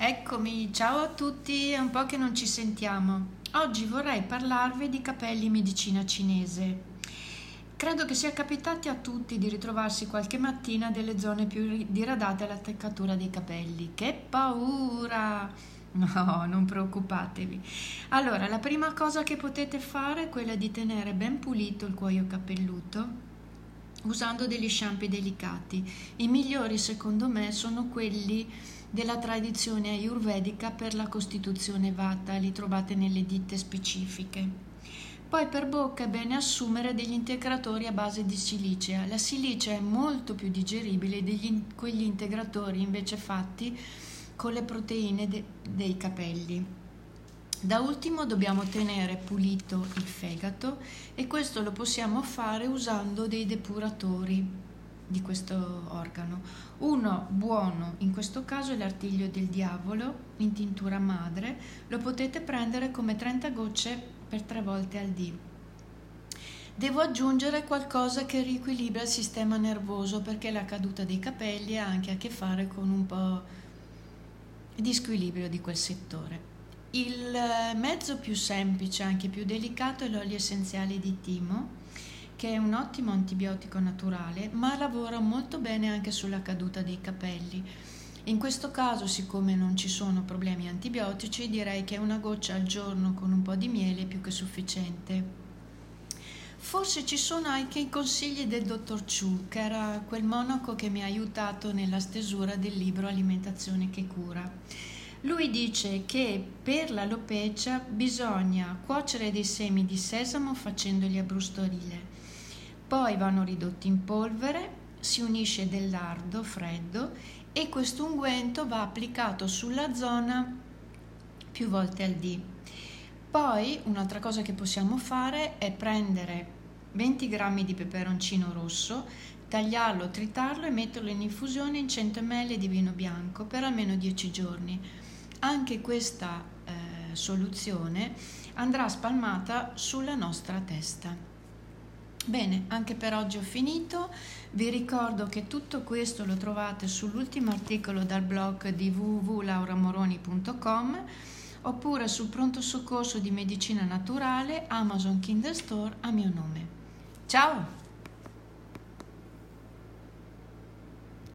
Eccomi, ciao a tutti, è un po' che non ci sentiamo. Oggi vorrei parlarvi di capelli medicina cinese. Credo che sia capitato a tutti di ritrovarsi qualche mattina delle zone più diradate all'attaccatura dei capelli. Che paura! No, non preoccupatevi. Allora, la prima cosa che potete fare è quella di tenere ben pulito il cuoio capelluto usando degli shampoo delicati. I migliori secondo me sono quelli della tradizione ayurvedica per la costituzione vata, li trovate nelle ditte specifiche. Poi per bocca è bene assumere degli integratori a base di silicea. La silicea è molto più digeribile di quegli integratori invece fatti con le proteine de- dei capelli. Da ultimo dobbiamo tenere pulito il fegato e questo lo possiamo fare usando dei depuratori di questo organo. Uno buono, in questo caso è l'artiglio del diavolo in tintura madre, lo potete prendere come 30 gocce per tre volte al dì. Devo aggiungere qualcosa che riequilibra il sistema nervoso perché la caduta dei capelli ha anche a che fare con un po' di squilibrio di quel settore. Il mezzo più semplice, anche più delicato, è l'olio essenziale di timo, che è un ottimo antibiotico naturale, ma lavora molto bene anche sulla caduta dei capelli. In questo caso, siccome non ci sono problemi antibiotici, direi che una goccia al giorno con un po' di miele è più che sufficiente. Forse ci sono anche i consigli del dottor Chu, che era quel monaco che mi ha aiutato nella stesura del libro Alimentazione che cura. Lui dice che per l'alopecia bisogna cuocere dei semi di sesamo facendoli abbrustolire, poi vanno ridotti in polvere, si unisce del lardo freddo e questo unguento va applicato sulla zona più volte al dì. Poi un'altra cosa che possiamo fare è prendere 20 g di peperoncino rosso, tagliarlo, tritarlo e metterlo in infusione in 100 ml di vino bianco per almeno 10 giorni. Anche questa eh, soluzione andrà spalmata sulla nostra testa. Bene, anche per oggi ho finito. Vi ricordo che tutto questo lo trovate sull'ultimo articolo dal blog di www.lauramoroni.com oppure sul pronto soccorso di medicina naturale Amazon Kindle Store a mio nome. Ciao!